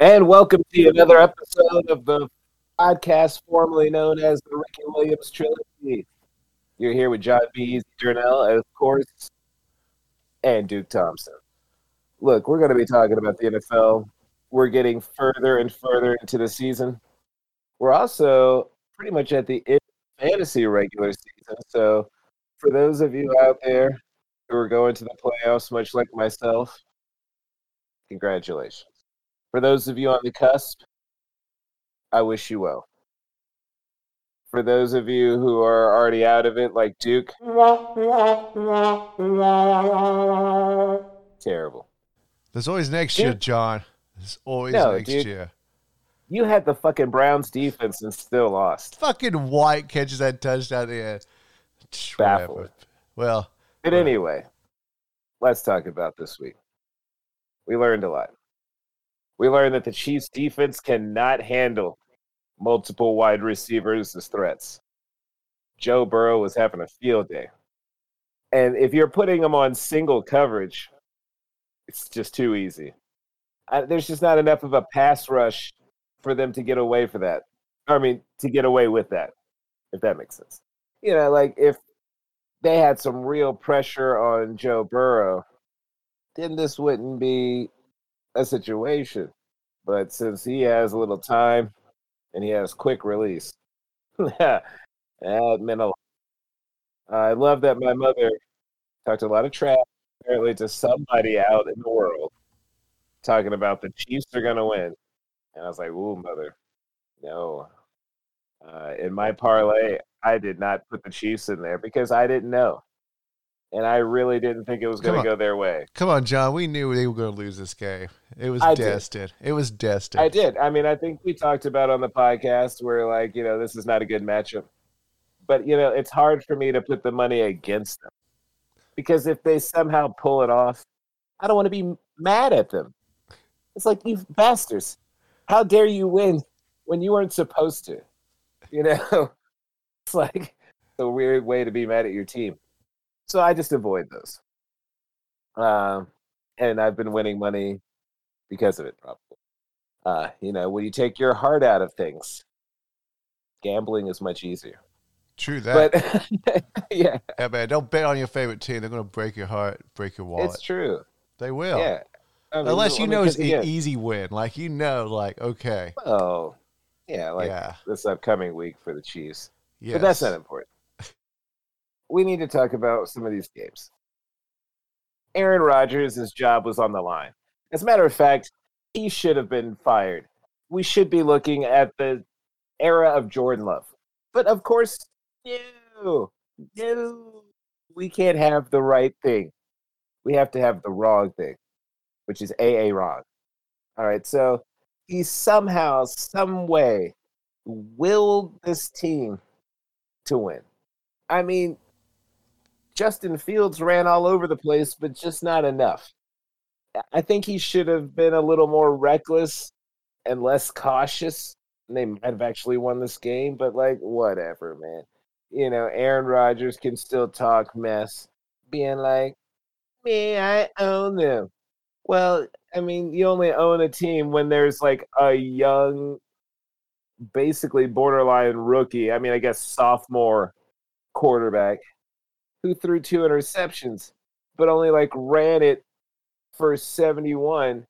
And welcome to another episode of the podcast formerly known as the Ricky Williams Trilogy. You're here with John B. Easy Journell, of course, and Duke Thompson. Look, we're going to be talking about the NFL. We're getting further and further into the season. We're also pretty much at the end of fantasy regular season. So, for those of you out there who are going to the playoffs, much like myself, congratulations. For those of you on the cusp, I wish you well. For those of you who are already out of it, like Duke, terrible. There's always next Dude. year, John. There's always No, next dude. year. You had the fucking Browns defense and still lost. Fucking White catches that touchdown there. Baffled. Whatever. Well, But Right. anyway, let's talk about this week. We learned a lot. We learned that the Chiefs defense cannot handle multiple wide receivers as threats. Joe Burrow was having a field day. And if you're putting them on single coverage, it's just too easy. I, there's just not enough of a pass rush for them to get away for that. I mean, to get away with that, if that makes sense. You know, like if they had some real pressure on Joe Burrow, then this wouldn't be a situation. But since he has a little time and he has quick release, that meant a lot. I love that my mother talked a lot of trash apparently to somebody out in the world talking about the Chiefs are going to win. And I was like, ooh, mother, no. Uh, in my parlay, I did not put the Chiefs in there because I didn't know. And I really didn't think it was going to go their way. come on, John. We knew they were going to lose this game. It was I did. destined. It was destined. I did. I mean, I think we talked about on the podcast where, like, you know, this is not a good matchup. But, you know, it's hard for me to put the money against them because if they somehow pull it off, I don't want to be mad at them. It's like, you bastards, how dare you win when you weren't supposed to? You know, it's like a weird way to be mad at your team. So I just avoid those. Um, and I've been winning money because of it, probably. Uh, you know, when you take your heart out of things, gambling is much easier. True that. But yeah, yeah, man. Don't bet on your favorite team. They're going to break your heart, break your wallet. it's true. They will. Yeah. I mean, Unless I you mean, know it's an easy win. Like, you know, like, okay. Oh, yeah, like yeah. this upcoming week for the Chiefs. Yeah. But that's not important. We need to talk about some of these games. Aaron Rodgers, job was on the line. As a matter of fact, he should have been fired. We should be looking at the era of Jordan Love. But of course, no, no, we can't have the right thing. We have to have the wrong thing, which is AA wrong. All right, so he somehow, some way, willed this team to win. I mean, Justin Fields ran all over the place, but just not enough. I think he should have been a little more reckless and less cautious. And they might have actually won this game, but like, whatever, man. You know, Aaron Rodgers can still talk mess, being like, me, I own them. Well, I mean, you only own a team when there's like a young, basically borderline rookie. I mean, I guess sophomore quarterback who threw two interceptions, but only like ran it for 71.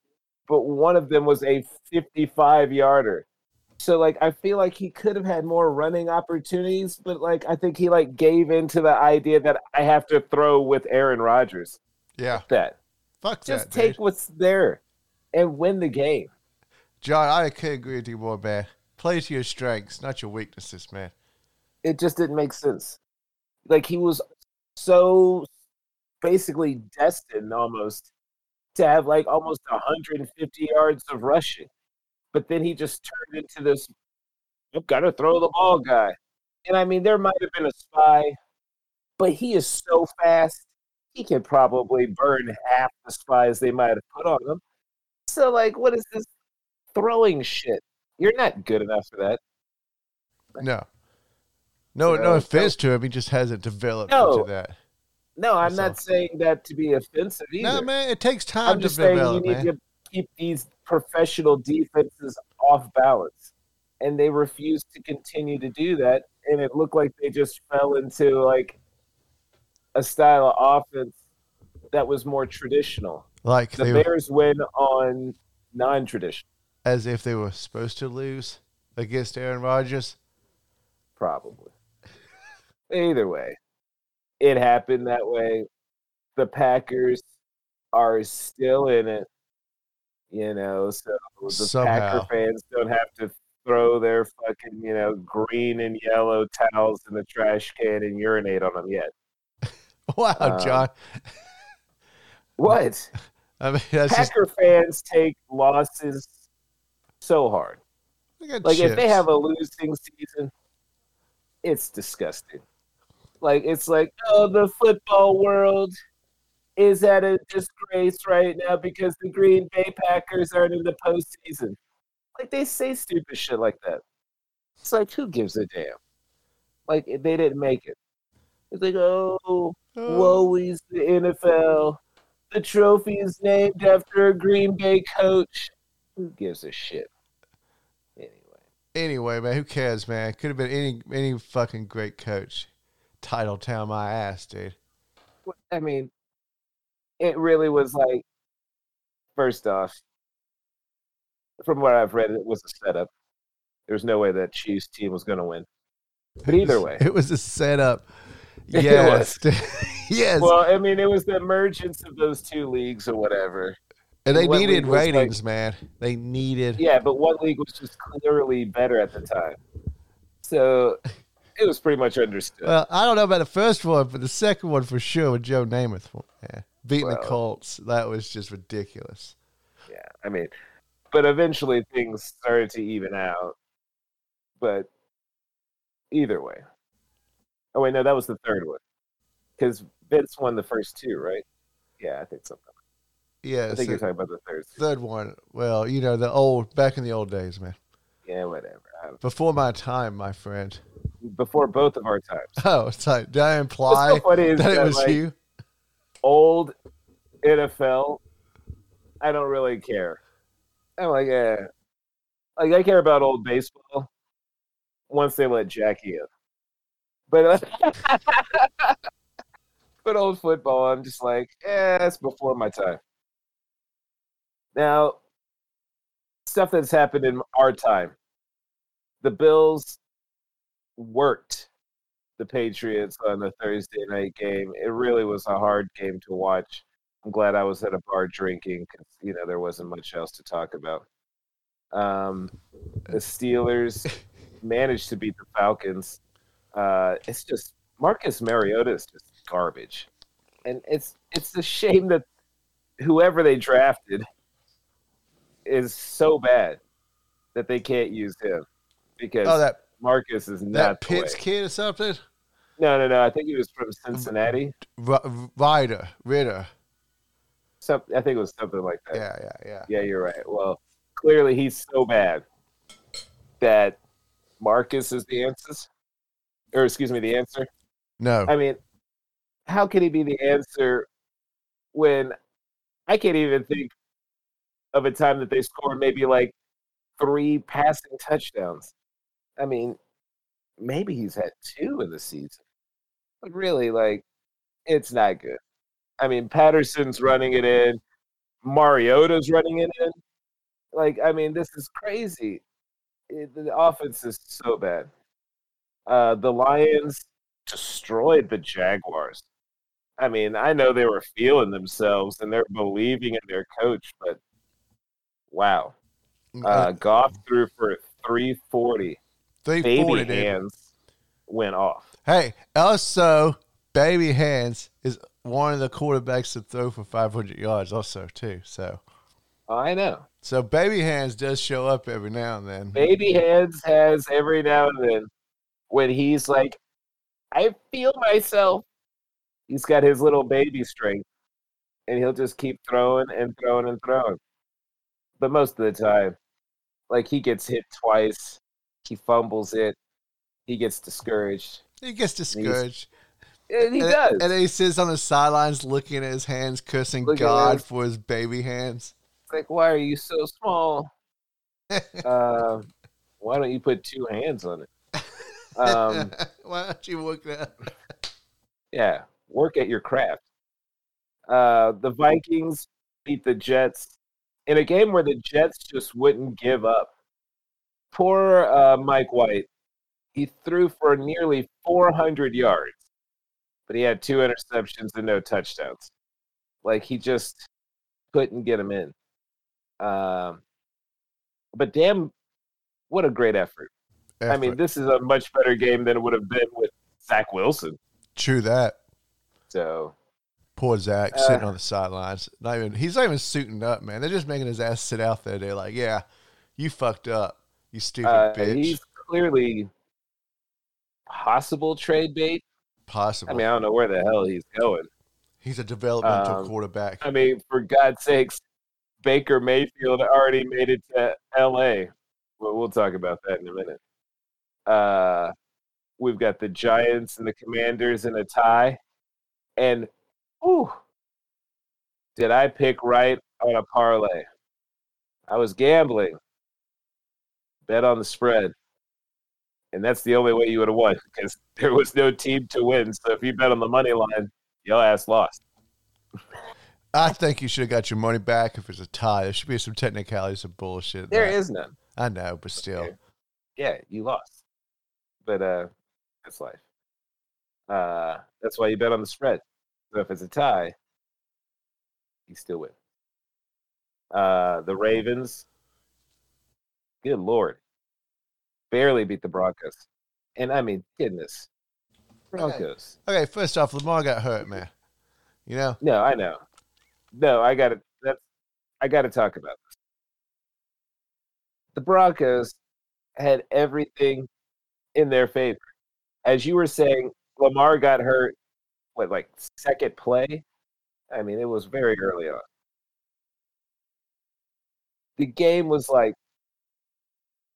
But one of them was a 55 yarder. So like I feel like he could have had more running opportunities, but like I think he like gave into the idea that I have to throw with Aaron Rodgers. Yeah. That Fuck just that, take dude. what's there and win the game. John, I can't agree with you more, man. Play to your strengths, not your weaknesses, man. It just didn't make sense. Like he was so basically destined almost to have like almost 150 yards of rushing. But then he just turned into this I've got to throw the ball guy. And I mean, there might have been a spy, but he is so fast, he can probably burn half the spies they might have put on him. So, like, what is this throwing shit? You're not good enough for that. No. No, So- no offense to him. He just hasn't developed No. into that. No, I'm That's not all. saying that to be offensive either. No, man, it takes time I'm to just saying you need man. to keep these professional defenses off balance. And they refused to continue to do that. And it looked like they just fell into like a style of offense that was more traditional. Like The were, Bears win on non traditional, as if they were supposed to lose against Aaron Rodgers. probably. Either way, it happened that way. The Packers are still in it, you know, so the Somehow. Packer fans don't have to throw their fucking, you know, green and yellow towels in the trash can and urinate on them yet. Wow, Uh, John. What? I mean, that's just Packer fans take losses so hard. Like if they have a losing season, it's disgusting. Like it's like, oh, the football world is at a disgrace right now because the Green Bay Packers aren't in the postseason. Like they say stupid shit like that. It's like who gives a damn? Like they didn't make it. It's like, oh, Oh, woe is the NFL. The trophy is named after a Green Bay coach. Who gives a shit? Anyway. Anyway, man, who cares, man? Could have been any any fucking great coach. Title town my ass, dude. I mean, it really was like, first off, from what I've read, it was a setup. There was no way that Chiefs team was going to win. But either way, It was a setup. Yes. yes. well, I mean, it was the emergence of those two leagues or whatever. and they what needed was like- ratings, man. They needed Yeah, but one league was just clearly better at the time. So it was pretty much understood. Well, I don't know about the first one, but the second one for sure with Joe Namath. Yeah. Beating the Colts. That was just ridiculous. yeah, I mean, but eventually things started to even out. But either way. Oh wait, no, that was the third one. Because Vince won the first two, right? Yeah, I think so. Yeah. I think so you're talking about the third. third one. Well, you know, the old, back in the old days, man. Yeah, whatever. Before my time, my friend. Before both of our times. Oh, like, did I imply so that that, it was like, you? old NFL, I don't really care. I'm like, yeah. Like I care about old baseball once they let Jackie in. But but old football, I'm just like, eh, it's before my time. Now, stuff that's happened in our time. The Bills worked the Patriots on the Thursday night game. It really was a hard game to watch. I'm glad I was at a bar drinking because you know there wasn't much else to talk about. Um, the Steelers managed to beat the Falcons. Uh, it's just Marcus Mariota is just garbage, and it's it's a shame that whoever they drafted is so bad that they can't use him because Oh, that Marcus is not that. Pitts kid or something? No, no, no. I think he was from Cincinnati. R- Ryder, Ritter. Some, I think it was something like that. Yeah, yeah, yeah. Yeah, you're right. Well, clearly he's so bad that Marcus is the answer, or excuse me, the answer. No. I mean, how can he be the answer when I can't even think of a time that they scored maybe like three passing touchdowns? I mean, maybe he's had two in the season. But really, like, it's not good. I mean, Patterson's running it in, Mariota's running it in. Like, I mean, this is crazy. It, the offense is so bad. Uh, the Lions destroyed the Jaguars. I mean, I know they were feeling themselves and they're believing in their coach, but wow. Uh, Goff threw for 340. Three Baby hands went off. Hey, also, Baby Hands is one of the quarterbacks to throw for 500 yards, also too. So, I know. so Baby Hands does show up every now and then. Baby hands has every now and then when he's like, I feel myself. He's got his little baby strength, and he'll just keep throwing and throwing and throwing. But most of the time, like he gets hit twice, he fumbles it, he gets discouraged. He gets discouraged. And he and, does. and he sits on the sidelines looking at his hands, cursing at God his- for his baby hands. It's like, why are you so small? uh, why don't you put two hands on it? Um, Why don't you work that? yeah, work at your craft. Uh, the Vikings beat the Jets in a game where the Jets just wouldn't give up. Poor uh, Mike White. He threw for nearly 400 yards, but he had two interceptions and no touchdowns. Like he just couldn't get him in. Um, but damn, what a great effort. I mean, this is a much better game than it would have been with Zach Wilson. true that. So Poor Zach Uh, sitting on the sidelines. Not even he's not even suiting up, man. They're just making his ass sit out there. They're like, "Yeah, you fucked up, you stupid uh, bitch." he's clearly possible trade bait. Possible. I mean, I don't know where the hell he's going. he's a developmental um, quarterback. I mean, for God's sakes, Baker Mayfield already made it to L.A. Well, we'll talk about that in a minute. Uh, we've got the Giants and the Commanders in a tie, and ooh, did I pick right on a parlay? I was gambling, bet on the spread, and that's the only way you would have won because there was no team to win. So if you bet on the money line, your ass lost. I think you should have got your money back if it's a tie. There should be some technicalities of bullshit. There that. is none. I know, but still. Yeah, you lost. But uh that's life. Uh that's why you bet on the spread. So if it's a tie, you still win. Uh the Ravens, good lord. Barely beat the Broncos. And I mean, goodness. Broncos. Okay, first off, Lamar got hurt, man. You know, No, I know. No, I gotta that's I gotta talk about this. The Broncos had everything in their favor. As you were saying, Lamar got hurt what like second play? I mean, it was very early on. The game was like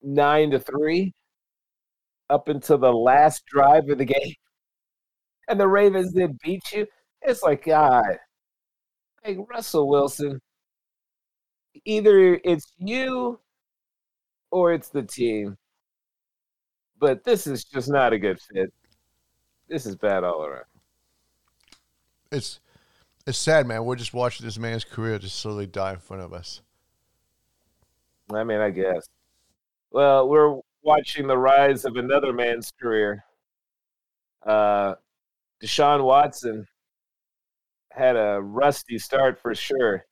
nine to three up until the last drive of the game. And the Ravens did beat you. It's like, God, like Russell Wilson, either it's you or it's the team. But this is just not a good fit. This is bad all around. it's it's sad, man. We're just watching this man's career just slowly die in front of us. I mean, I guess. Well, we're watching the rise of another man's career. Uh, Deshaun Watson had a rusty start for sure.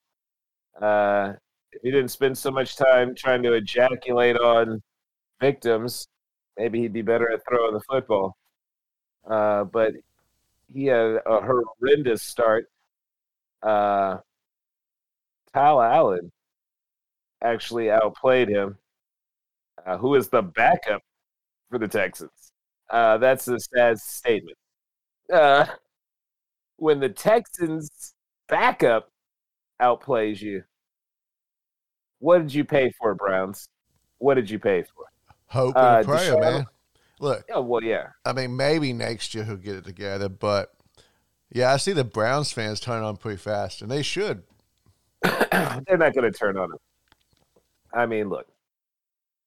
Uh, if he didn't spend so much time trying to ejaculate on victims, maybe he'd be better at throwing the football. Uh, but he had a horrendous start. Uh, Kyle Allen actually outplayed him, uh, who is the backup for the Texans. Uh, that's a sad statement. Uh, when the Texans' backup outplays you, what did you pay for, Browns? What did you pay for? Hope Uh, and prayer, man. Look, Oh, well, yeah. I mean, maybe next year he'll get it together, but yeah, I see the Browns fans turn on pretty fast, and they should. They're not going to turn on him. I mean, look,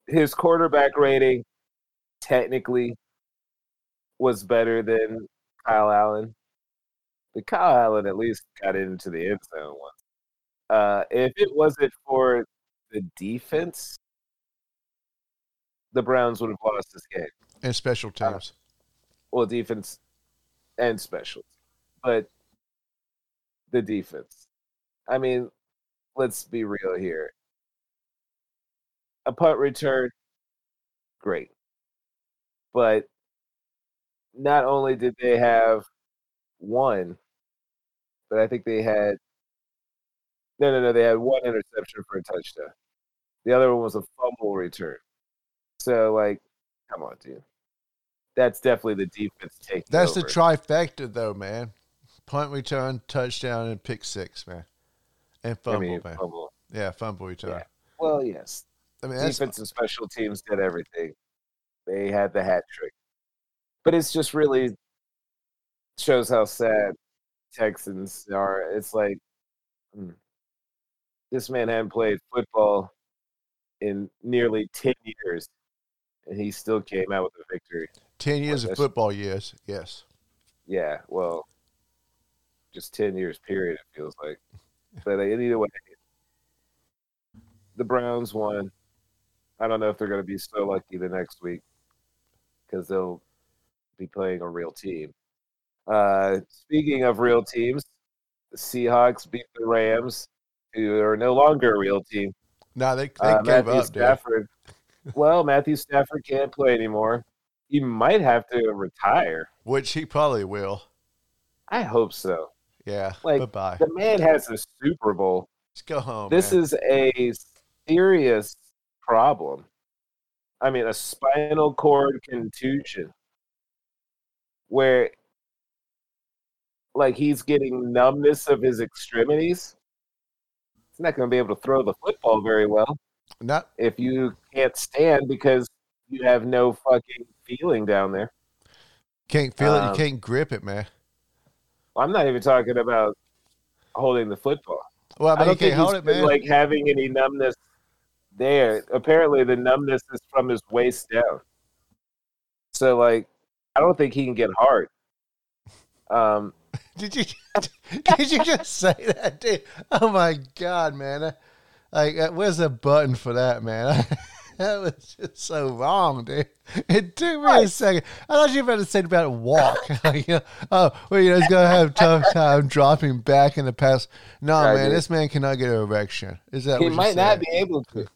his quarterback rating technically was better than Kyle Allen. But Kyle Allen at least got into the end zone once. Uh, if it wasn't for the defense, the Browns would have lost this game. And special Uh, teams. Well, defense and specials, but the defense. I mean, let's be real here. A punt return, great. But not only did they have one, but I think they had no, no, no. They had one interception for a touchdown. The other one was a fumble return. So, like, come on, dude. That's definitely the defense taking That's the over. trifecta, though, man. Punt return, touchdown, and pick six, man. And I fumble, mean, man. fumble. Yeah, fumble return. Yeah. Well, yes. I mean, Defense and special teams did everything. They had the hat trick. But it's just really shows how sad Texans are. It's like hmm, This man hadn't played football in nearly 10 years, and he still came out with a victory. 10 years of football years. Yes. Yeah, well, just 10 years period, it feels like. But uh, either way, the Browns won. I don't know if they're going to be so lucky the next week because they'll be playing a real team. Uh, speaking of real teams, the Seahawks beat the Rams, who are no longer a real team. No, they, they Uh, gave Matthew up, dude. Stafford. well, Matthew Stafford can't play anymore. He might have to retire. Which he probably will. I hope so. Yeah. Like, bye bye. The man has a Super Bowl. Just go home. this man. is a serious problem. I mean, a spinal cord contusion where, like, he's getting numbness of his extremities. He's not going to be able to throw the football very well not if you can't stand because you have no fucking feeling down there. can't feel it. Um, You can't grip it, man. I'm not even talking about holding the football. Well, I I mean, don't think can't hold he's it, like having any numbness there. Apparently, the numbness is from his waist down. So, like, I don't think he can get hard. Um, Did you did you just say that, dude? Oh my god, man! Like, where's the button for that, man? that was just so wrong, dude. It took me a second. I thought you were about to say about walk. Like, you know, oh, well, you know, he's gonna have a tough time dropping back in the past. No, man, dude. this man cannot get an erection. Is that he might not be able to.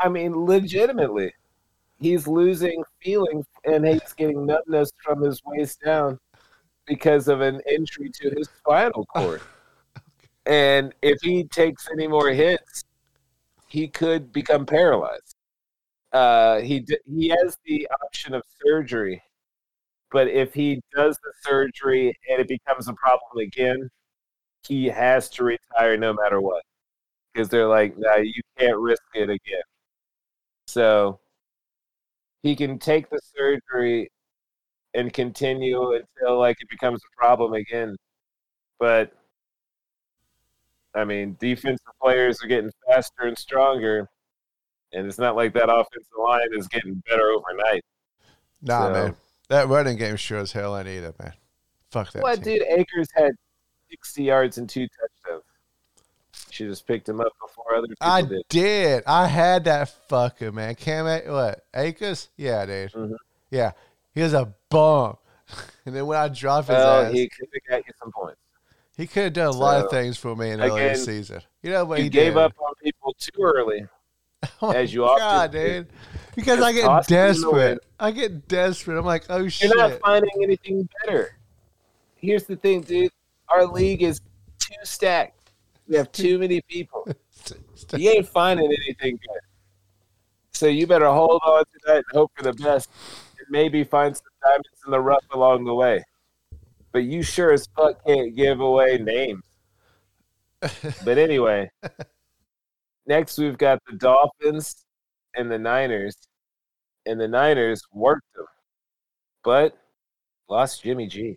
I mean, legitimately, he's losing feeling and he's getting numbness from his waist down because of an injury to his spinal cord. and if he takes any more hits, he could become paralyzed. Uh, he d- he has the option of surgery, but if he does the surgery and it becomes a problem again, he has to retire no matter what because they're like, no, you can't risk it again. So he can take the surgery and continue until like it becomes a problem again. But I mean, defensive players are getting faster and stronger, and it's not like that offensive line is getting better overnight. Nah, So- man. That running game sure as hell ain't either, man. Fuck that. What, team. dude? Akers had 60 yards and two touchdowns. Should have picked him up before other people I did. did. I had that fucker, man. Cam, A- what? Akers? Yeah, dude. Mhm. Yeah. He was a bum. and then when I dropped his Well, ass, he could have got you some points. He could have done a lot of things for me in again, season. You know what You he gave did? up on people too early. Oh as you God, do. dude. Because Just I get toss him in the desperate. I get desperate. I'm like, oh shit. You're not finding anything better. Here's the thing, dude. Our league is too stacked. We have too many people. You ain't finding anything good. So you better hold on to that and hope for the best and maybe find some diamonds in the rough along the way. But you sure as fuck can't give away names. But anyway, next we've got the Dolphins and the Niners. And the Niners worked them, but lost Jimmy G.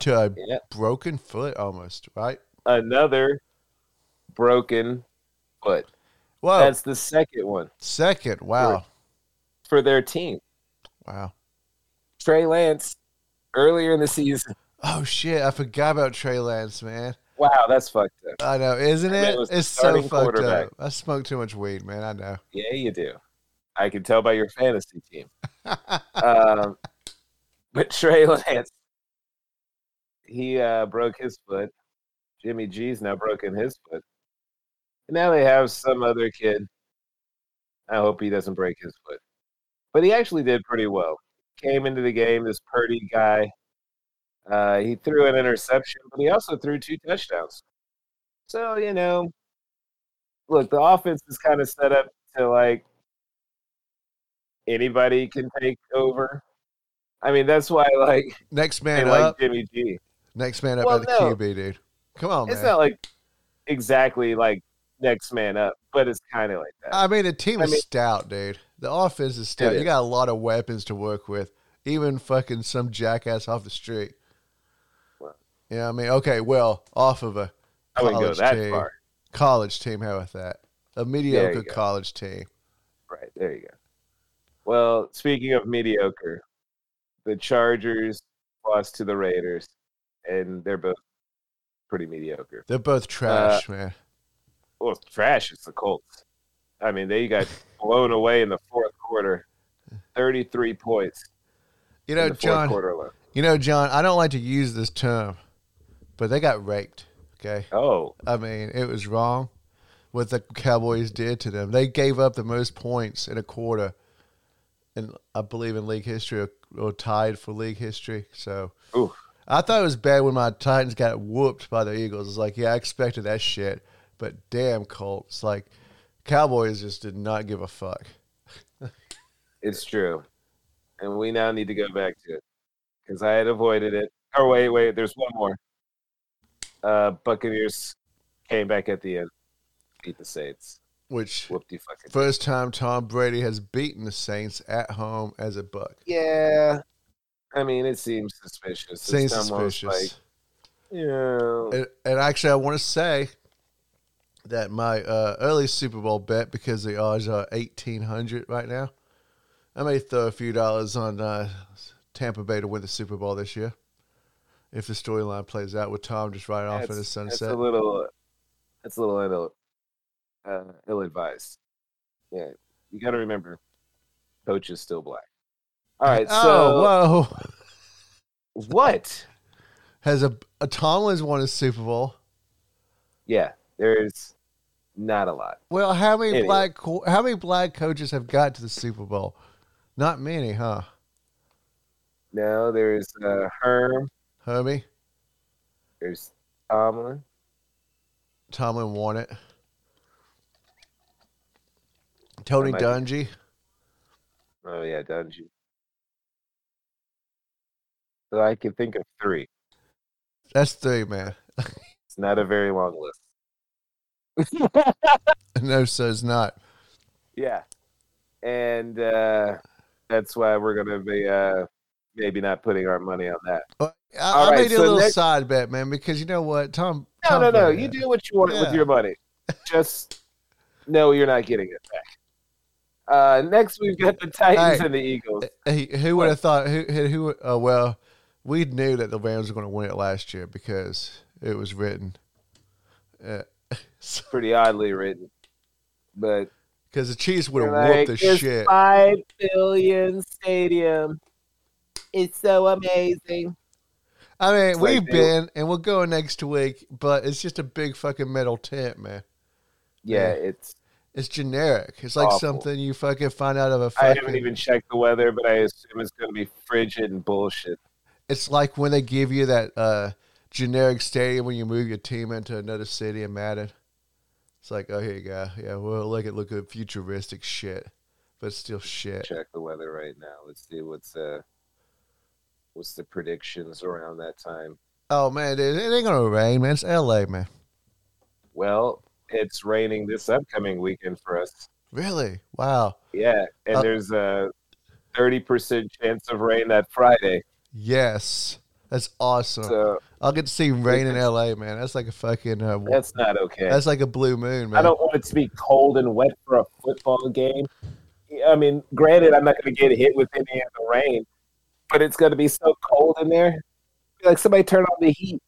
To a Yeah. broken foot almost, right? Another broken foot. Whoa. That's the second one Second. Wow. for their team. Wow. Trey Lance, earlier in the season. Oh shit. I forgot about Trey Lance, man. Wow, that's fucked up. I know, isn't it? was It's so fucked up. I smoked too much weed, man. I know. Yeah, you do. I can tell by your fantasy team. um, but Trey Lance, he uh, broke his foot. Jimmy G's now broken his foot. And now they have some other kid. I hope he doesn't break his foot. But he actually did pretty well. Came into the game, this Purdy guy. Uh, he threw an interception, but he also threw two touchdowns. So, you know, look, the offense is kind of set up to like anybody can take over. I mean, that's why like Next man like up. Jimmy G. Next man up Well, at the no. QB, dude. Come on, man. It's man. not like exactly like next man up, but it's kind of like that. I mean, the team I is mean- stout, dude. The offense is stout. It You got a lot of weapons to work with. Even fucking some jackass off the street. Well. Yeah, I mean, okay, well, off of a college that team. far. college team. How about that? A mediocre college team. Right there, you go. Well, speaking of mediocre, the Chargers lost to the Raiders, and they're both pretty mediocre. They're both trash, uh, man. Well, trash is the Colts. I mean, they got blown away in the fourth quarter, thirty-three points. You know, John. You know, John. I don't like to use this term, but they got raped. Okay. Oh. I mean, it was wrong what the Cowboys did to them. They gave up the most points in a quarter, and I believe in league history or, or tied for league history. So. Ooh. I thought it was bad when my Titans got whooped by the Eagles. It's like, yeah, I expected that shit, but damn, Colts, like Cowboys just did not give a fuck. it's true, and we now need to go back to it because I had avoided it. Oh wait, wait, there's one more. Uh, Buccaneers came back at the end, beat the Saints. Which first time Tom Brady has beaten the Saints at home as a Buck. Yeah, I mean, it seems suspicious. Seems suspicious. Like, yeah. And, and, actually, I want to say that my uh, early Super Bowl bet, because the odds are eighteen hundred right now, I may throw a few dollars on uh, Tampa Bay to win the Super Bowl this year. If the storyline plays out with Tom just right off in the sunset, it's a little, it's a little ill, uh, ill-advised. Yeah, you got to remember, coach is still black. All right. So, oh, whoa. What? Has a, a Tomlin's won a Super Bowl? Yeah, there's not a lot. Well, how many anyway. black how many black coaches have got to the Super Bowl? Not many, huh? No, there's uh, Herm. Hermie. There's Tomlin. Tomlin won it. Tony Dungy. Oh yeah, Dungy. So I can think of three. That's three, man. it's not a very long list. no, so it's not. Yeah. And uh, that's why we're going to be uh, maybe not putting our money on that. Well, I, I right, made so a little next... side bet, man, because you know what? Tom. No, Tom no, no. You do what you want yeah. with your money. Just know you're not getting it back. Uh, next, we've got the Titans and the Eagles. Hey, who would have thought? Who? Who? who uh, well, we knew that the Rams were going to win it last year because it was written. Uh, Pretty oddly written, but because the Chiefs would have like, whooped the shit. Five billion stadium. It's so amazing. I mean, it's we've like been and we're going next week, but it's just a big fucking metal tent, man. Yeah, it's it's generic. It's like awful. something you fucking find out of a. Fucking... I haven't even checked the weather, but I assume it's going to be frigid and bullshit. It's like when they give you that uh, generic stadium when you move your team into another city in Madden. It's like, oh, here you go. Yeah, well, look at look at futuristic shit, but it's still shit. Check the weather right now. Let's see what's uh, what's the predictions around that time. Oh man, it, it ain't gonna rain, man. It's L.A., man. Well, it's raining this upcoming weekend for us. Really? Wow. Yeah, and uh, there's a thirty percent chance of rain that Friday. Yes. That's awesome. So, I'll get to see rain in LA, man. That's like a fucking. Uh, that's not okay. That's like a blue moon, man. I don't want it to be cold and wet for a football game. I mean, granted, I'm not going to get hit with any of the rain, but it's going to be so cold in there. Like somebody turn on the heat,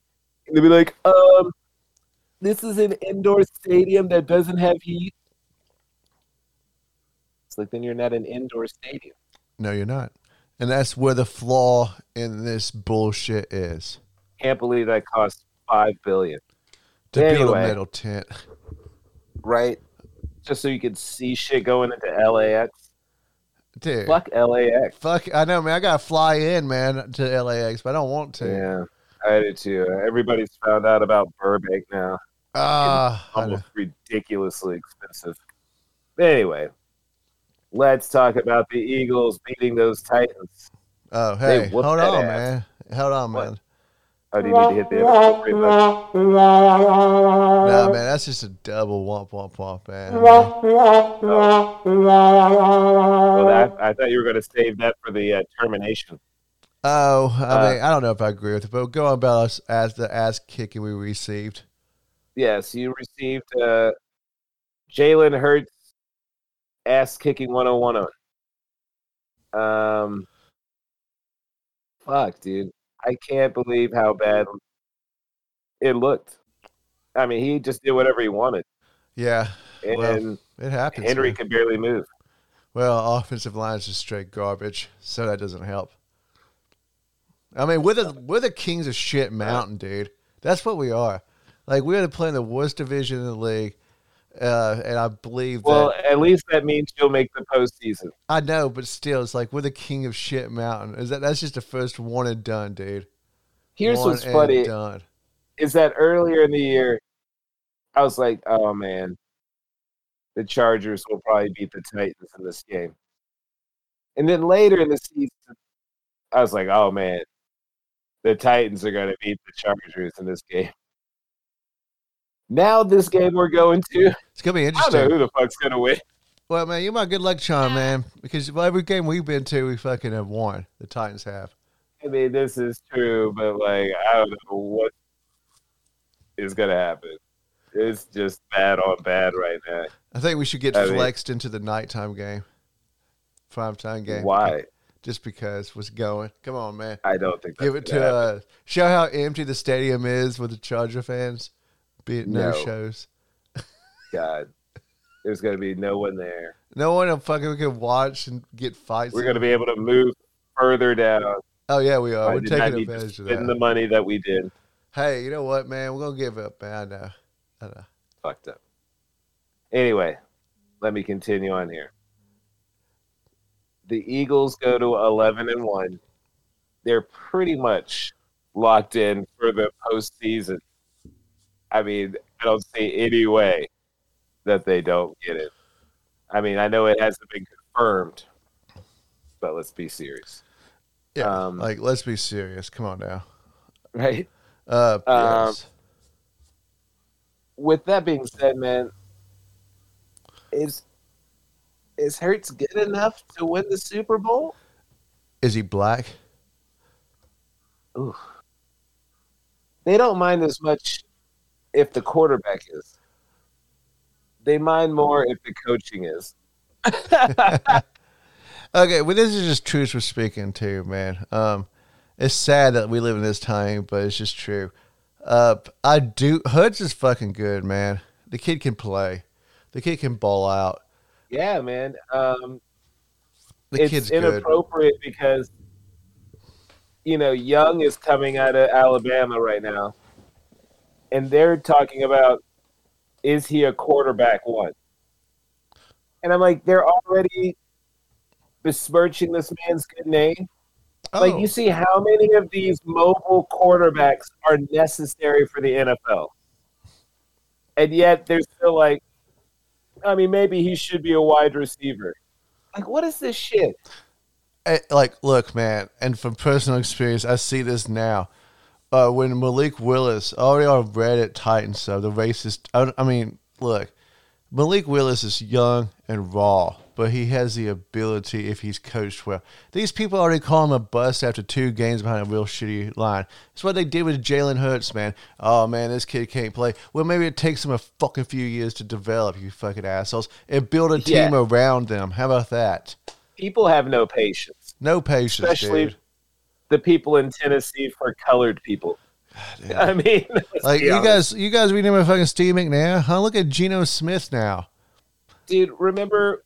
and they'll be like, "Um, this is an indoor stadium that doesn't have heat." It's like then you're not an indoor stadium. No, you're not. And that's where the flaw in this bullshit is. Can't believe that cost five billion to anyway, build a metal tent. Right. Just so you could see shit going into LAX. Dude. Fuck LAX. Fuck I know, man. I gotta fly in, man, to LAX, but I don't want to. Yeah. I do too. Everybody's found out about Burbank now. Ah, uh, almost ridiculously expensive. Anyway, let's talk about the Eagles beating those Titans. Oh, hey, hold on, ass. man. Hold on, what? man. Oh, do you need to hit the? Nah, man, that's just a double womp womp womp, man. Oh. Well, that, I thought you were going to save that for the uh, termination. Oh, I uh, mean, I don't know if I agree with it, but go on about us as the ass kicking we received. Yes, you received uh, Jalen Hurts ass kicking 101 on. Um, fuck, dude. I can't believe how bad it looked. I mean, he just did whatever he wanted, Yeah, and Well, it happens. Henry man. could barely move. Well, offensive line is just straight garbage, so that doesn't help. I mean, we're the we're the kings of shit mountain, dude. That's what we are. Like we are playing the worst division in the league, uh, and I believe Well, that at least that means you'll make the postseason. I know, but still, it's like we're the king of shit mountain. Is that that's just the first one and done, dude? Here's One what's funny Done. is that earlier in the year, I was like, oh man, the Chargers will probably beat the Titans in this game. And then later in the season, I was like, oh man, the Titans are going to beat the Chargers in this game. Now, this game we're going to, It's gonna be I don't interesting. know who the fuck's to win. Well, man, you're my good luck charm, man. Because every game we've been to, we fucking have won. The Titans have. I mean, this is true, but like, I don't know what is to happen. It's just bad on bad right now. I think we should get I mean- flexed into the nighttime game, prime time game. Why? Just because what's going? Come on, man. I don't think that's Give it gonna to happen. uh, show how empty the stadium is with the Charger fans. Be it no, No. shows. God. There's going to be no one there. No one will fucking we can watch and get fights. We're going to be able to move further down. oh yeah, we are. I We're taking advantage of that. the money that we did. Hey, you know what, man? We're gonna give up, man. I know. I know. Fucked up. Anyway, let me continue on here. The Eagles go to 11 and 1. They're pretty much locked in for the postseason. I mean, I don't see any way that they don't get it. I mean, I know it hasn't been confirmed, but let's be serious. Yeah. Um, like, let's be serious. Come on now. Right? Uh, Um, yes. with that being said, man, is is Hurts good enough to win the Super Bowl? Is he black? Ooh. They don't mind as much if the quarterback is. They mind more if the coaching is. Okay, well, this is just truth we're speaking to, man. Um, it's sad that we live in this time, but it's just true. Uh, I do. Hurts is fucking good, man. The kid can play. The kid can ball out. Yeah, man. Um, The it's kid's good. inappropriate because you know Young is coming out of Alabama right now, and they're talking about is he a quarterback one? And I'm like, they're already besmirching this man's good name. Like, Oh, you see how many of these mobile quarterbacks are necessary for the NFL, and yet they're still like, I mean, maybe he should be a wide receiver. Like, what is this shit? Like, look, man, and from personal experience, I see this now. Uh, when Malik Willis, already on Reddit Titans, so the racist. I, I mean, look, Malik Willis is young and raw, but he has the ability if he's coached well. These people already call him a bust after two games behind a real shitty line. That's what they did with Jalen Hurts, man. Oh man, this kid can't play. Well, maybe it takes him a fucking few years to develop, you fucking assholes, and build a team Yeah. around them. How about that? People have no patience. No patience, Especially dude. The people in Tennessee for colored people. I mean, Like you honest. guys, you guys about fucking Steve McNair? Huh? Look at Geno Smith now. dude, remember?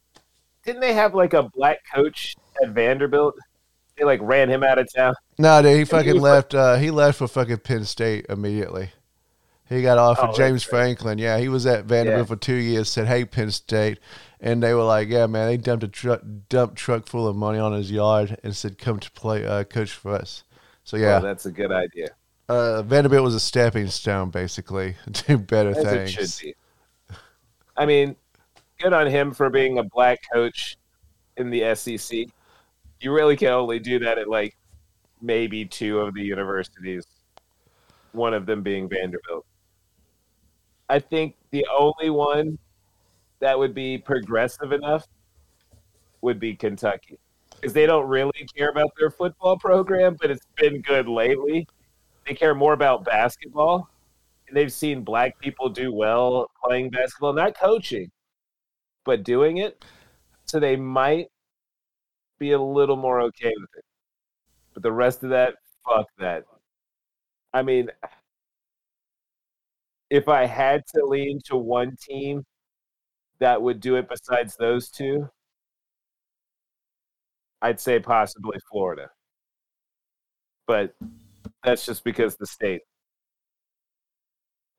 Didn't they have like a black coach at Vanderbilt? They like ran him out of town. No, dude, he fucking was left. Uh, he left for fucking Penn State immediely. He got offered Oh, James. Franklin. Yeah, he was at Vanderbilt Yeah. for two years. Said, "Hey, Penn State," and they were like, "Yeah, man." They dumped a truck, dumped truck full of money on his yard and said, "Come to play, uh, coach for us." So Yeah, yeah, that's a good idea. uh, Vanderbilt was a stepping stone, basically, to better As things. I mean, good on him for being a black coach in the SEC. You really can only do that at like maybe two of the universities, one of them being Vanderbilt. I think the only one that would be progressive enough would be Kentucky. Because they don't really care about their football program, but it's been good lately. They care more about basketball and they've seen black people do well playing basketball, not coaching, but doing it. So they might be a little more okay with it. But the rest of that, fuck that. I mean, if I had to lean to one team that would do it besides those two, I'd say possibly Florida. But that's just because the state.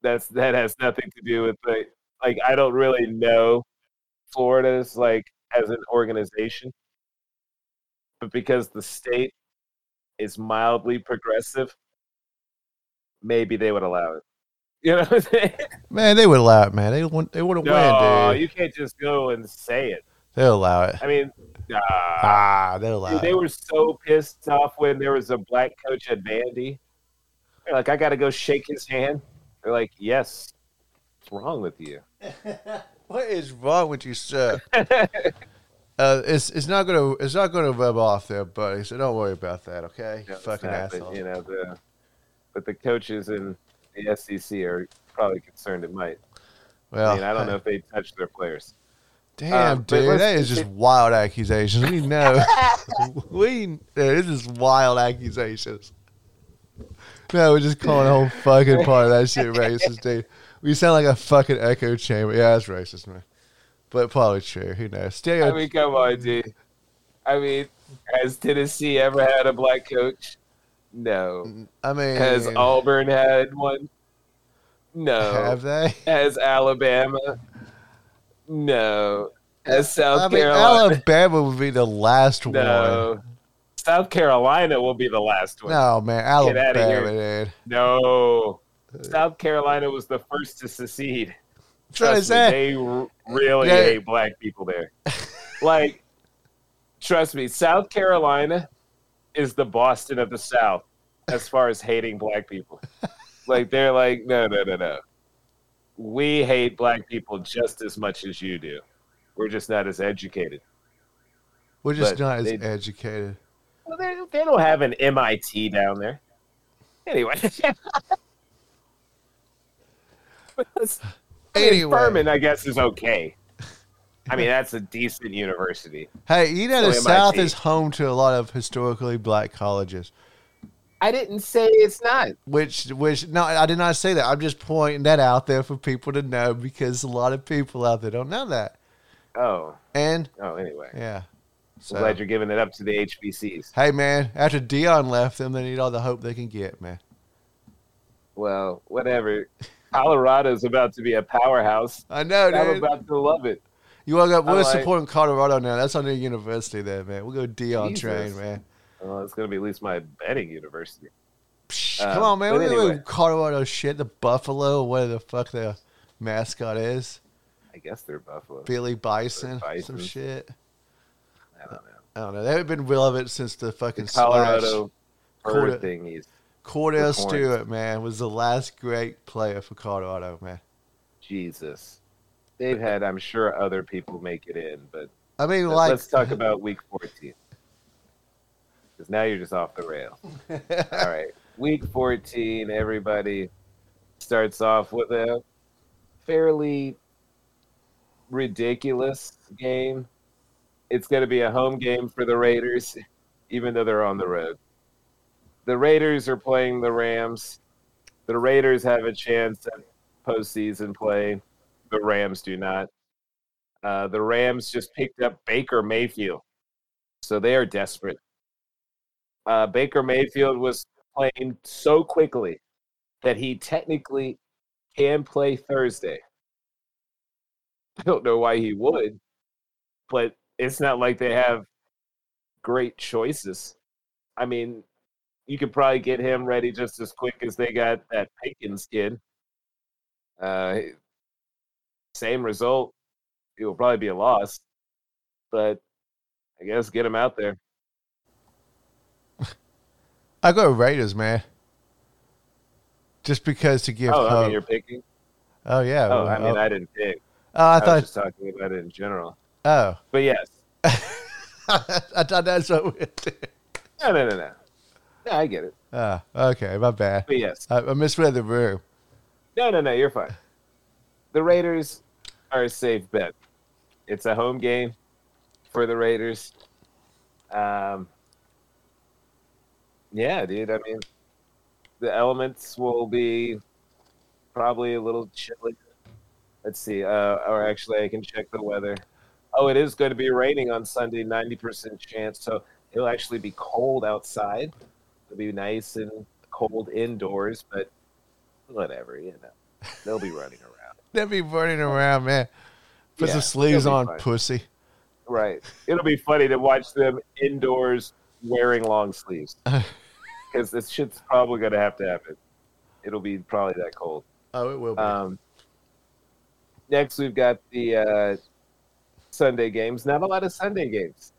That's that has nothing to do with the like I don't really know Florida's like as an organization. But because the state is mildly progressive, maybe they would allow it. You know what I'm saying? Man, they would allow it, man. They wouldn't. They wouldn't No, win, dude. you can't just go and say it. They'll allow it. I mean, nah. Ah, they'll allow Dude, they were so pissed off when there was a black coach at Vandy. They're like, I got to go shake his hand. They're like, yes. What's wrong with you? What is wrong with you, sir? Uh, it's it's not gonna it's not gonna rub off there, buddy. So don't worry about that, okay? It's Fucking asshole. You know, the, but the coaches in the SEC are probably concerned it might. well, I mean, I don't know if they touch their players. Damn, Um, dude, that is just wild accusations. We know. we this is wild accusations. No, we're just calling the whole fucking part of that shit racist, dude. We sound like a fucking echo chamber. Yeah, that's racist, man. But probably true. Who knows? I mean, come on, dude. I mean, has Tennessee ever had a black coach? No. I mean, Has Auburn had one? No. have they? Has Alabama? No. Has South I mean, Carolina? Alabama would be the last one. South Carolina will be the last one. No, man, Get outta Alabama, here. dude. No. Uh, South Carolina was the first to secede. Trust me, they really Yeah. hate black people there. like, trust me, South Carolina is the Boston of the South as far as hating black people. like, they're like, no, no, no, no. We hate black people just as much as you do. We're just not as educated. We're just But not as they- educated. Well, they, they don't have an MIT down there. Anyway. But that's- I mean, Anyway. Furman, I guess, is okay. I mean, that's a decent university. Hey, you know the So South is home to a lot of historically black colleges. I didn't say it's not. Which, which, no, I did not say that. I'm just pointing that out there for people to know because a lot of people out there don't know that. Oh, And oh. Anyway, yeah, I'm so glad you're giving it up to the HBCs. hey, man, after Deion left them, they need all the hope they can get, man. Well, whatever. Colorado's about to be a powerhouse. I know, I'm about to love it. You want to go? We're like- supporting Colorado now. That's our new university, there, man. We'll go Deion train, man. Well, it's going to be at least my betting university. Psh, Uh, Come on, man. We're anyway. going Colorado shit. The Buffalo, whatever the fuck their mascot is. I guess they're Buffalo. Billy Bison, some shit. I don't know. I don't know. They haven't been relevant since the fucking slash. Colorado Quarter- bird thingies. Kordell. Stewart, man, was the last great player for Colorado, man. Jesus. They've had, I'm sure, other people make it in, but I mean, let- like, let's talk about week 14. Because now you're just off the rail. All right. Week 14, everybody starts off with a fairly ridiculous game. It's going to be a home game for the Raiders, even though they're on the road. The Raiders are playing the Rams. The Raiders have a chance at postseason play. The Rams do not. Uh, the Rams just picked up Baker Mayfield, so they are desperate. Uh, Baker Mayfield was playing so quickly that he technically can play Thursday. I don't know why he would, but it's not like they have great choices. I mean, you could probably get him ready just as quick as they got that Pickens kid. Uh, same result. It will probably be a loss, but I guess get him out there. I go Raiders, man. Just because to give oh, I mean, you're picking. oh yeah. Oh, well, I mean, oh, I didn't pick. oh, I I, thought. was just talking about it in general. Oh, But yes, I thought that's what we did. no, no, no, no. No, I get it. Ah, okay, my bad. But yes, I, I misread the room. No, no, no, you're fine. The Raiders are a safe bet. It's a home game for the Raiders. Um, yeah, dude. I mean, the elements will be probably a little chilly. Let's see. Uh, or actually, I can check the weather. Oh, it is going to be raining on Sunday, 90% chance. So it'll actually be cold outside. It'll be nice and cold indoors, but whatever, you know. They'll be running around. They'll be running around, man. Put Yeah, some sleeves on, fine. pussy. Right. It'll be funny to watch them indoors wearing long sleeves. Because this shit's probably going to have to happen. It'll be probably that cold. Oh, it will be. Um, next, we've got the uh, Sunday games. Not a lot of Sunday games.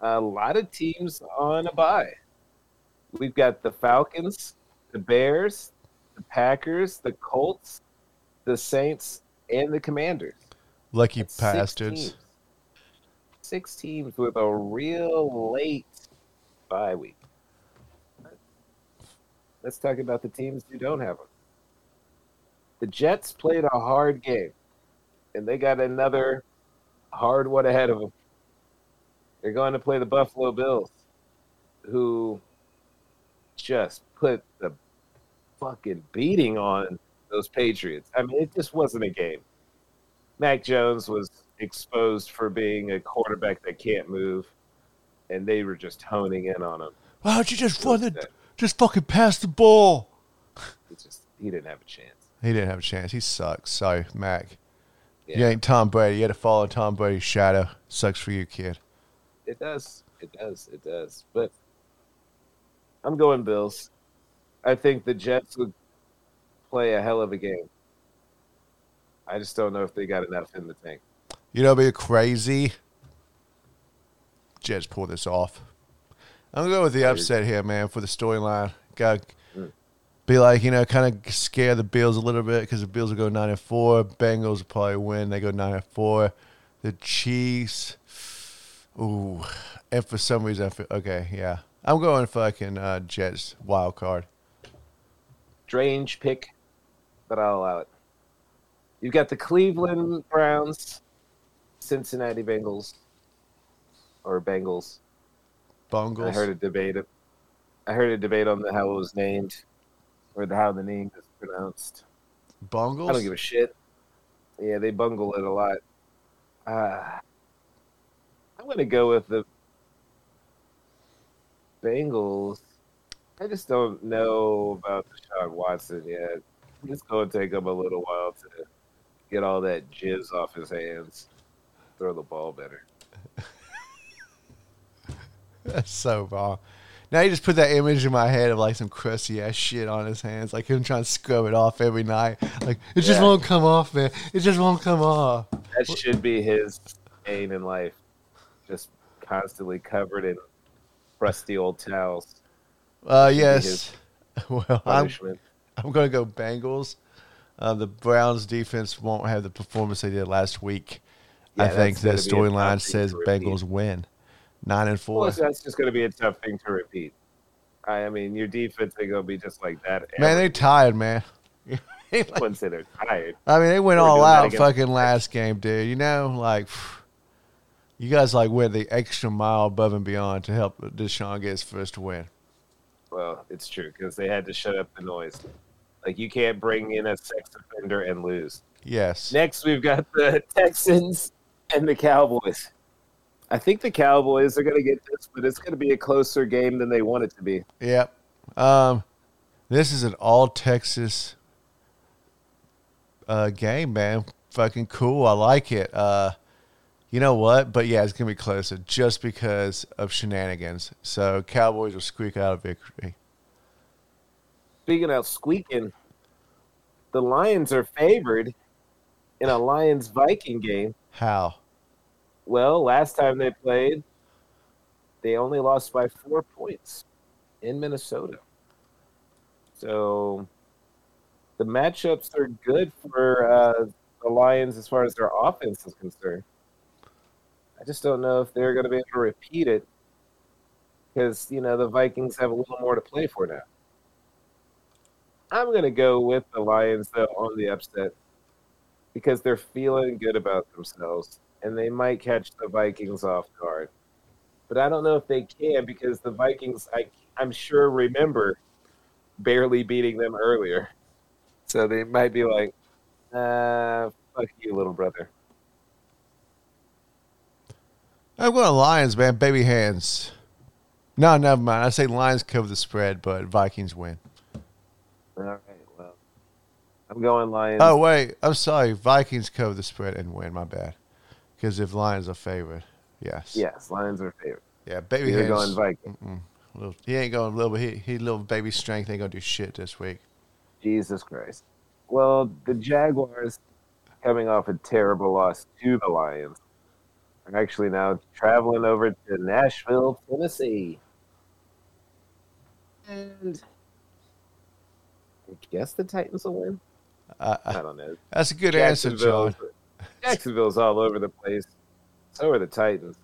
A lot of teams on a bye. We've got the Falcons, the Bears, the Packers, the Colts, the Saints, and the Commanders. Lucky That's six bastards. teams. Six teams with a real late bye week. Let's talk about the teams who don't have them. The Jets played a hard game, and they got another hard one ahead of them. They're going to play the Buffalo Bills, who just put the fucking beating on those Patriots. I mean, it just wasn't a game. Mac Jones was exposed for being a quarterback that can't move, and they were just honing in on him. Why don't you just run the, just fucking pass the ball? It just he didn't have a chance. He didn't have a chance. He sucks. Sorry, Mac. Yeah, You ain't Tom Brady. You had to follow Tom Brady's shadow. Sucks for you, kid. it does. It does. It does. But I'm going Bills. I think the Jets would play a hell of a game. I just don't know if they got enough in the tank. You know, be crazy. Jets pull this off. I'm gonna go with the upset here, man, for the storyline. Got Mm. be like, you know, kind of scare the Bills a little bit because the Bills will go nine and four. Bengals will probably win. They go nine and four. The Chiefs, ooh, and for some reason, I feel, okay, yeah, I'm going fucking uh, Jets wild card. Strange pick, but I'll allow it. You've got the Cleveland Browns, Cincinnati Bengals, or Bengals. Bungles. I heard a debate. I heard a debate on the, how it was named, or the, how the name is pronounced. Bungles. I don't give a shit. Yeah, they bungle it a lot. Uh, I'm gonna go with the Bengals. I just don't know about Deshaun Watson yet. It's going to take him a little while to get all that jizz off his hands. Throw the ball better. That's so wrong. Now you just put that image in my head of like some crusty ass shit on his hands, like him trying to scrub it off every night. Like it just Yeah. won't come off, man. It just won't come off. That should be his aim in life. Just constantly covered in crusty old towels. Uh, yes. Well, I'm I'm gonna go Bengals. Uh, the Browns defense won't have the performance they did last week. I think the that's gonna be a storyline says. Bengals win, nine and Well, four. that's just going to be a tough thing to repeat. I I mean, your defense ain't going to be just like that. Man, every they tired, man. once they're tired. I mean, they went all out fucking last game, dude. You know, like you guys like went the extra mile above and beyond to help Deshaun get his first win. Well, it's true because they had to shut up the noise. Like you can't bring in a sex offender and lose. Yes. Next, we've got the Texans and the Cowboys. I think the Cowboys are going to get this, but it's going to be a closer game than they want it to be. Yep. Um, this is an all Texas uh, game, man. Fucking cool. I like it. Uh, you know what? But yeah, it's gonna be closer just because of shenanigans. So Cowboys will squeak out a victory. Speaking of squeaking, the Lions are favored in a Lions Viking game. How? Well, last time they played, they only lost by four points in Minnesota. So the matchups are good for uh, the Lions as far as their offense is concerned. I just don't know if they're going to be able to repeat it because, you know, the Vikings have a little more to play for now. I'm gonna go with the Lions though on the upset because they're feeling good about themselves and they might catch the Vikings off guard. But I don't know if they can because the Vikings, I, I'm sure, remember barely beating them earlier. So they might be like, uh, fuck you, little brother. I'm going Lions, man. Baby hands. No, never mind. I say Lions cover the spread, but Vikings win. All right, well, I'm going Lions. Oh wait, I'm sorry. Vikings cover the spread and win. My bad. Because if Lions are favored, yes. Yes, Lions are favorite. Yeah, baby You're going Vikings. Little, he ain't going little, but he, he little baby strength ain't gonna do shit this week. Jesus Christ. Well, the Jaguars, coming off a terrible loss to the Lions, are actually now traveling over to Nashville, Tennessee. And I guess the Titans will win. Uh, I don't know. that's a good answer, Jon. Jacksonville's all over the place. So are the Titans.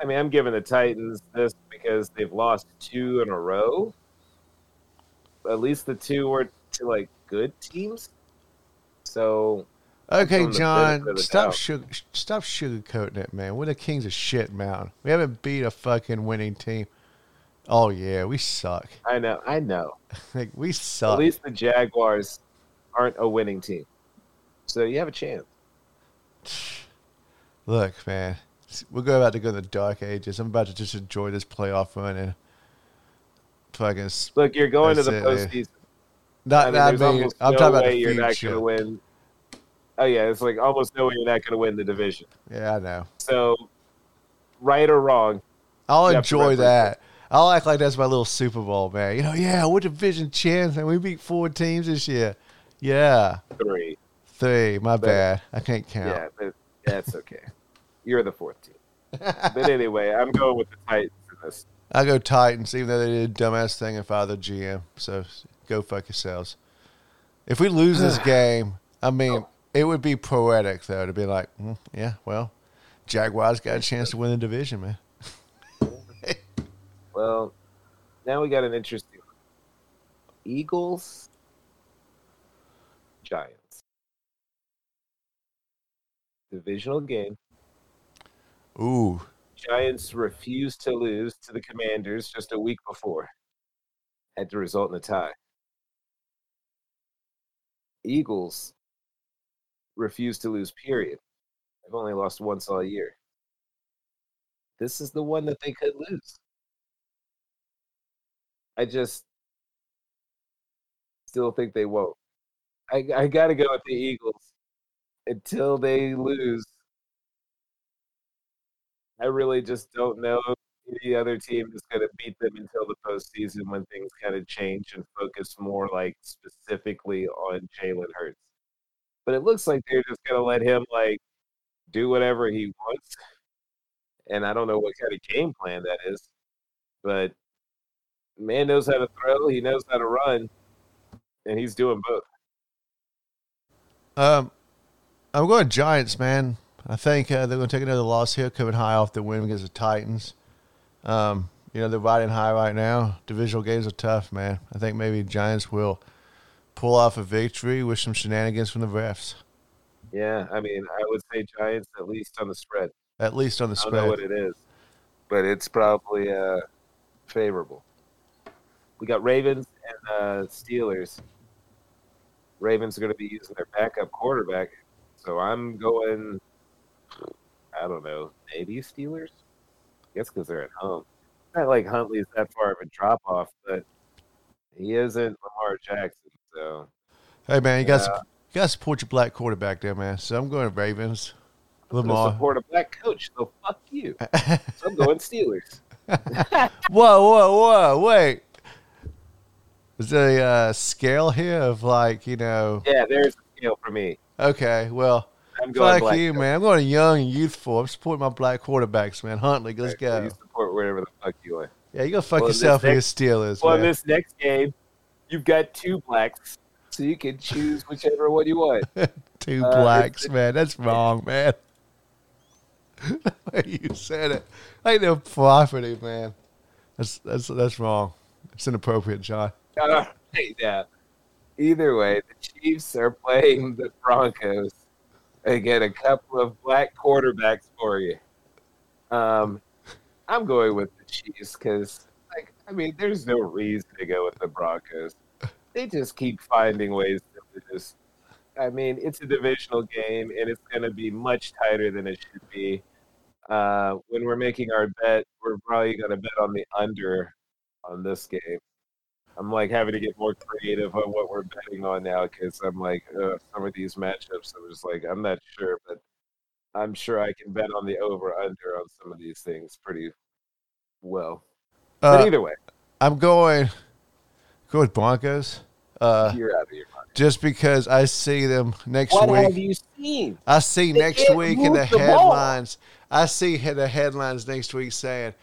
I mean, I'm giving the Titans this because they've lost two in a row. At least the two were to like good teams. So Okay, Jon, benefit of the stop sugar, stop sugarcoating it, man. We're the kings of shit, man. We haven't beat a fucking winning team. Oh yeah, we suck. I know, I know. Like we suck. At least the Jaguars aren't a winning team. So you have a chance. Look, man, we're about to go to the dark ages. I'm about to just enjoy this playoff run and fucking. Look, you're going to the it, man. postseason. Not, I mean, I there's mean, almost I'm no talking about the you're not going to win. Oh yeah, it's like almost no way you're not going to win the division. Yeah, I know. So, right or wrong, I'll You have to enjoy that. I'll act like that's my little Super Bowl, man. You know, yeah, we're division champs, and we beat four teams this year. Yeah, three. three. My But- bad. I can't count. Yeah, but that's okay. You're the fourth team. But anyway, I'm going with the Titans in this. I go Titans, even though they did a dumbass thing and fired the GM. So go fuck yourselves. If we lose this game, I mean, it would be poetic though to be like, mm, yeah, well, Jaguars got a chance to win the division, man. Well, now we got an interesting one. Eagles, Giants. Divisional game. Ooh, Giants refused to lose to the Commanders just a week before. Had to result in a tie. Eagles refused to lose, period. They've only lost once all year. This is the one that they could lose. I just still think they won't. I, I got to go with the Eagles until they lose. I really just don't know any other team is going to beat them until the postseason when things kind of change and focus more like specifically on Jalen Hurts. But it looks like they're just going to let him like do whatever he wants. And I don't know what kind of game plan that is, but man knows how to throw. He knows how to run, and he's doing both. um, I'm going Giants, man. I think uh, they're going to take another loss here, coming high off the win against the Titans. Um, you know they're riding high right now. Divisional games are tough, man. I think maybe Giants will pull off a victory with some shenanigans from the refs, Yeah, I mean, I would say Giants at least on the spread. at least on the I don't know what it is, but it's probably uh, favorable. We got Ravens and uh, Steelers. Ravens are going to be using their backup quarterback, so I'm going. I don't know, maybe Steelers. I guess because they're at home. Not like Huntley's that far of a drop off, but he isn't Lamar Jackson. So Hey man, you got you got to support your black quarterback there, man. So I'm going Ravens. I'm going to Lamar. support a black coach. So fuck you. So I'm going Steelers. whoa, whoa, whoa! Wait, is a uh, scale here of like you know? Yeah, there's a scale for me. Okay, well, I'm going fuck you, man. I'm going young and youthful. I'm supporting my black quarterbacks, man. Huntley, let's Right, so go. You support wherever the fuck you want. Yeah, you go fuck Well, yourself with your Steelers, Well, in this next game, you've got two blacks, so you can choose whichever one you want. Two uh, blacks, man. That's wrong, man. You said it, ain't no property, man. That's that's that's wrong. It's inappropriate, Jon. Uh, yeah. Either way, the Chiefs are playing the Broncos. They get a couple of black quarterbacks for you. Um, I'm going with the Chiefs because, like, I mean, there's no reason to go with the Broncos. They just keep finding ways to just. I mean, it's a divisional game, and it's going to be much tighter than it should be. Uh, when we're making our bet, we're probably going to bet on the under on this game. I'm like having to get more creative on what we're betting on now because I'm like uh, some of these matchups. I'm just like I'm not sure, but I'm sure I can bet on the over under on some of these things pretty well. But Uh, either way, I'm going go with Broncos. Uh, you're out of your mind. just because I see them next week. What have you seen? I see They next week in the the ball. headlines. I see the headlines next week saying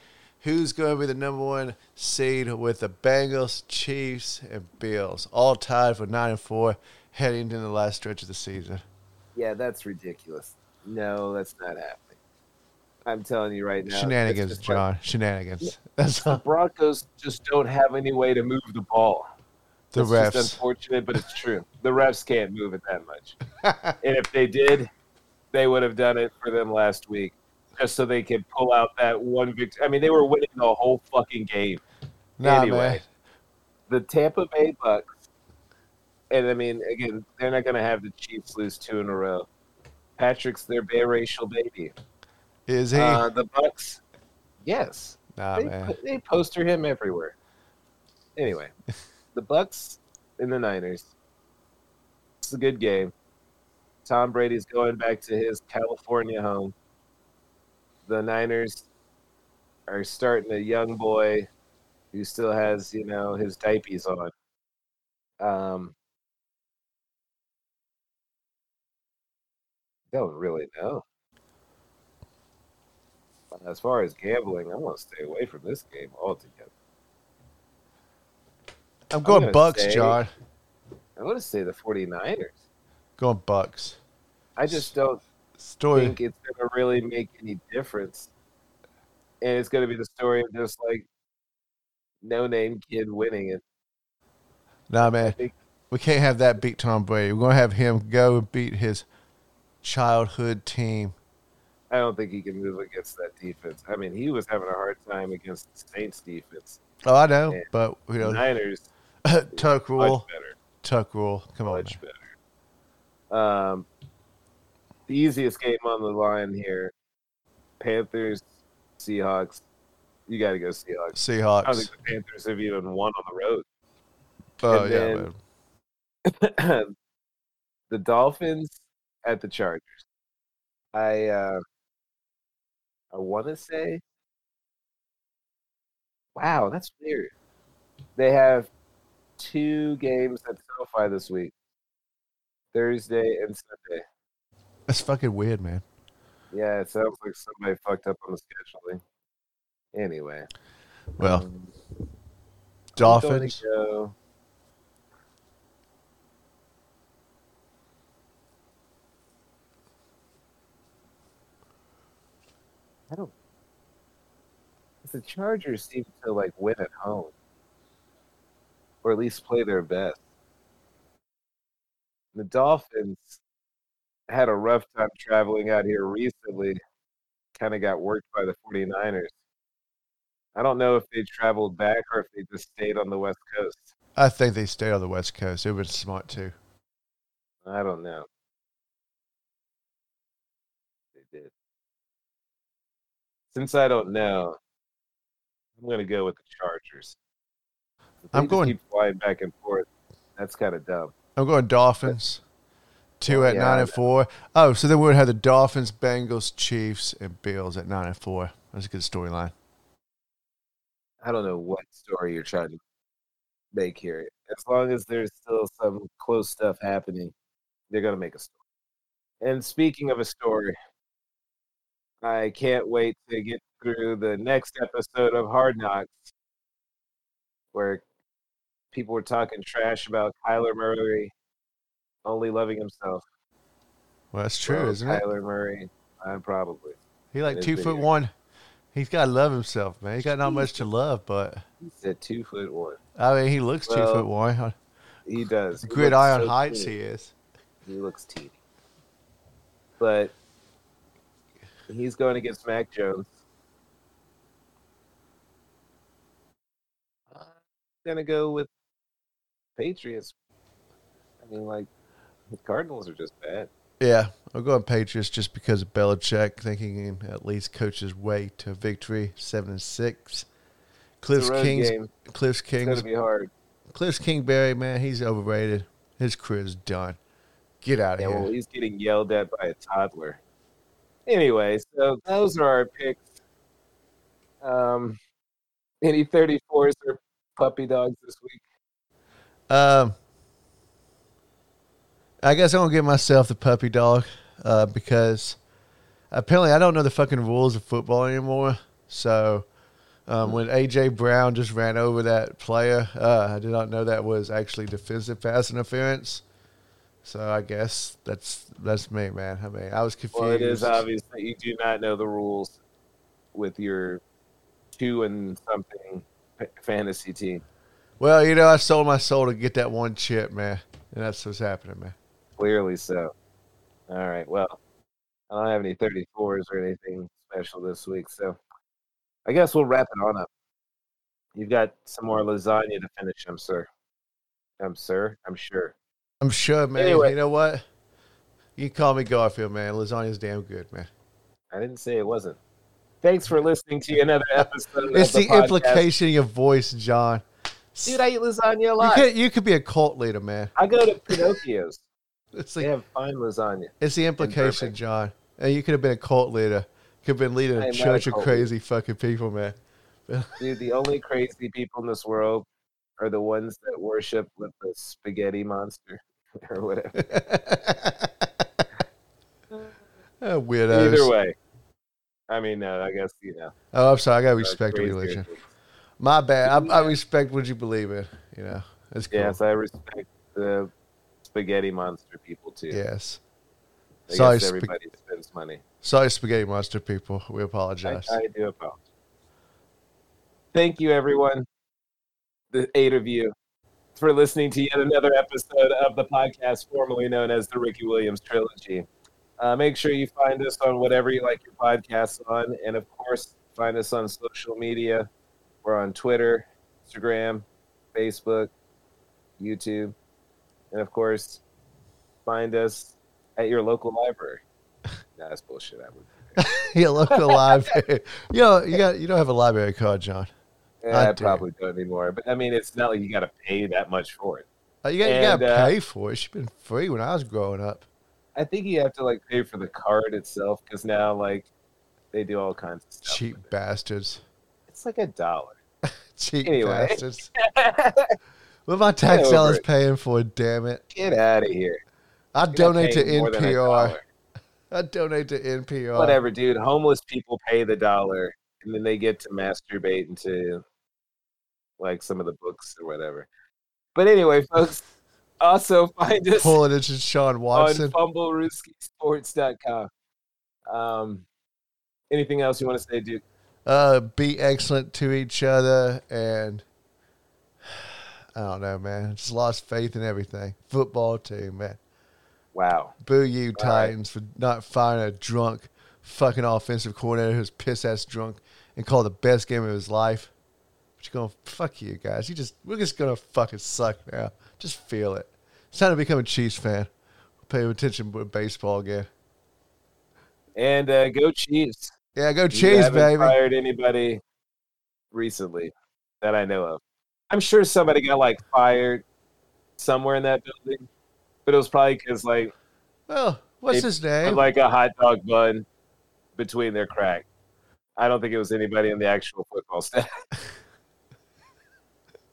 who's going to be the number one seed with the Bengals, Chiefs, and Bills, all tied for nine and four, heading into the last stretch of the season. Yeah, that's ridiculous. No, that's not happening. I'm telling you right now. Shenanigans, just like- Jon. Shenanigans. That's the. Broncos just don't have any way to move the ball. The just refs. unfortunate, but it's true. The refs can't move it that much. and if they did, they would have done it for them last week, just so they could pull out that one victory. I mean, they were winning the whole fucking game. Nah, anyway, man. the Tampa Bay Bucks, and I mean, again, they're not going to have the Chiefs lose two in a row. Patrick's their biracial baby. Is he? Uh, the Bucks, yes, nah, they, man. they poster him everywhere. Anyway, the Bucks and the Niners. It's a good game. Tom Brady's going back to his California home. The Niners are starting a young boy who still has, you know, his diapers on. Um, don't really know. As far as gambling, I want to stay away from this game altogether. I'm going gonna Bucks, say- Jon. I want to say the 49ers. Going Bucks. I just don't Story. think it's going to really make any difference. And it's going to be the story of just like no name kid winning it. Nah, man. We can't have that beat Tom Brady. We're going to have him go and beat his childhood team. I don't think he can move against that defense. I mean, he was having a hard time against the Saints defense. Oh, I know, Yeah. but you know, Niners Tuck rule, much better, Tuck rule. Come on, much better. Um, the easiest game on the line here: Panthers, Seahawks. You got to go Seahawks. Seahawks. I don't think the Panthers have even won on the road. Oh and yeah, then- man. the Dolphins at the Chargers. I uh I want to say Wow, that's weird. They have two games at SoFi this week. Thursday and Sunday. That's fucking weird, man. Yeah, it sounds like somebody fucked up on the scheduling. Anyway. Well, um, Dolphins. go- I don't. The Chargers seem to like win at home, or at least play their best. The Dolphins had a rough time traveling out here recently. Kind of got worked by the 49ers. I don't know if they traveled back or if they just stayed on the West Coast. I think they stayed on the West Coast. It would been smart too. I don't know. They did. Since I don't know, I'm going to go with the Chargers. I'm going- keep flying back and forth. That's kind of dumb. I'm going Dolphins. Two at yeah, nine and four. Oh, so then we would have the Dolphins, Bengals, Chiefs, and Bills at nine and four. That's a good storyline. I don't know what story you're trying to make here. As long as there's still some close stuff happening, they're going to make a story. And speaking of a story, I can't wait to get through the next episode of Hard Knocks where people were talking trash about Kyler Murray only loving himself. Well, that's true, Well, isn't it? Kyler Murray, I'm probably. He like two foot one. He's got to love himself, man. He's got not much to love, but He said two foot one. I mean, he looks two foot one. he does. Gridiron so Heights, teeny. he is. He looks teeny. But he's going against Mac Jones. I'm gonna go with Patriots. I mean, like the Cardinals are just bad. Yeah, I'm going Patriots just because of Belichick thinking at least coach his way to victory, seven and six. Cliff's It's Kings, game. Cliff's It's Kings, gonna be hard. Kliff Kingsbury, man, he's overrated. His career's done. Get out of Yeah, well, here. he's getting yelled at by a toddler. Anyway, so those are our picks. Um, any 34s or puppy dogs this week? Um, I guess I'm gonna give myself the puppy dog uh, because apparently I don't know the fucking rules of football anymore. So um, when AJ Brown just ran over that player, uh, I did not know that was actually defensive pass interference. So I guess that's that's me, man. I mean, I was confused. Well, it is obvious that you do not know the rules with your two and something fantasy team. Well, you know, I sold my soul to get that one chip, man, and that's what's happening, man. Clearly so. All right. Well, I don't have any 34s or anything special this week, so I guess we'll wrap it on up. You've got some more lasagna to finish, I'm sir. I'm sure. I'm sure. I'm sure, man. Anyway. You know what? You call me Garfield, man. Lasagna's damn good, man. I didn't say it wasn't. Thanks for listening to another episode. It's of the, the, implication in your voice, Jon. Dude, I eat lasagna a You lot. could you could be a cult leader, man. I go to Pinocchio's. It's They the have fine lasagna. it's the implication. Jon. And you could have been a cult leader. Could have been leading a not a church of crazy fucking people, man. Dude, the only crazy people in this world are the ones that worship with the spaghetti monster or whatever. Ah, Weirdos. Either way. I mean, no, I guess, you know. Oh, I'm sorry. I gotta uh, respect religion. My bad. I, I respect what you believe in. You know, it's cool. Yes, I respect the spaghetti monster people too. Yes. I Sorry, guess sp- everybody spends money. Sorry, spaghetti monster people. We I, apologize. I do apologize. Thank you, everyone, the eight of you, for listening to yet another episode of the podcast formerly known as the Ricky Williams Trilogy. Uh, make sure you find us on whatever you like your podcasts on. And of course, find us on social media. We're on Twitter, Instagram, Facebook, YouTube. And of course, find us at your local library. Nah, that's bullshit. I would. your local library. You know, you got you don't have a library card, Jon. Yeah, I I do. probably don't anymore. But I mean, it's not like you got to pay that much for it. Uh, You got to uh, pay for it. It's been free when I was growing up. I think you have to like pay for the card itself because now like they do all kinds of stuff. Cheap with it. bastards. It's like a dollar. Cheap Anyway. bastards. What my tax dollars it. paying for? Damn it! Get out of here. I You're donate to paying more than a NPR. I donate to NPR. Whatever, dude. Homeless people pay the dollar, and then they get to masturbate into like some of the books or whatever. But anyway, folks, also find us Pulling it to Sean Watson on fumblerooskiesports.com. Um, anything else you want to say, Duke? Uh, be excellent to each other, and I don't know, man. Just lost faith in everything. Football team, man. Wow. Boo you, All right. Titans, for not firing a drunk fucking offensive coordinator who's piss ass drunk and called the best game of his life. But you're going, fuck you guys. You just we're just gonna fucking suck now. Just feel it. It's time to become a Chiefs fan. Pay attention to baseball again. And uh, go Chiefs. Yeah, go You Chiefs, haven't baby. Fired anybody recently that I know of? I'm sure somebody got like fired somewhere in that building, but it was probably because like Well, what's his name? like a hot dog bun between their crack. I don't think it was anybody in the actual football staff.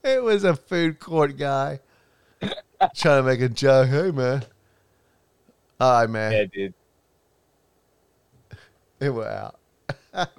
It was a food court guy trying to make a joke. Hey, man. All right, man. yeah, dude. It went out.